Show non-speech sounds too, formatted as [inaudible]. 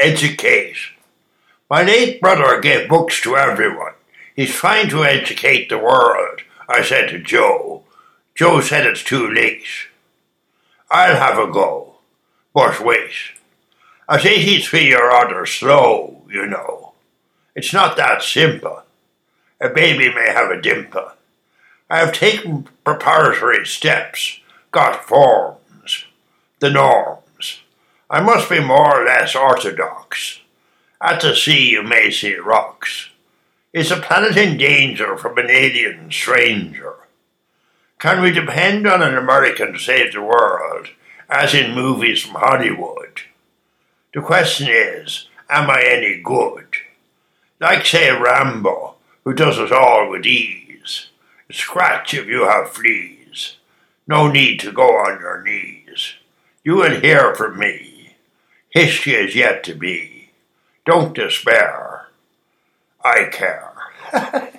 educate. My late brother gave books to everyone. He's trying to educate the world, I said to Joe. Joe said it's too late. I'll have a go. But wait. At 83 or other slow, you know. It's not that simple. A baby may have a dimple. I have taken preparatory steps, got forms, the norms. I must be more or less orthodox. At the sea you may see rocks. Is the planet in danger from an alien stranger? Can we depend on an American to save the world, as in movies from Hollywood? The question is, am I any good? Like, say, Rambo, who does it all with ease. Scratch if you have fleas. No need to go on your knees. You will hear from me. History is yet to be. Don't despair. I care. [laughs]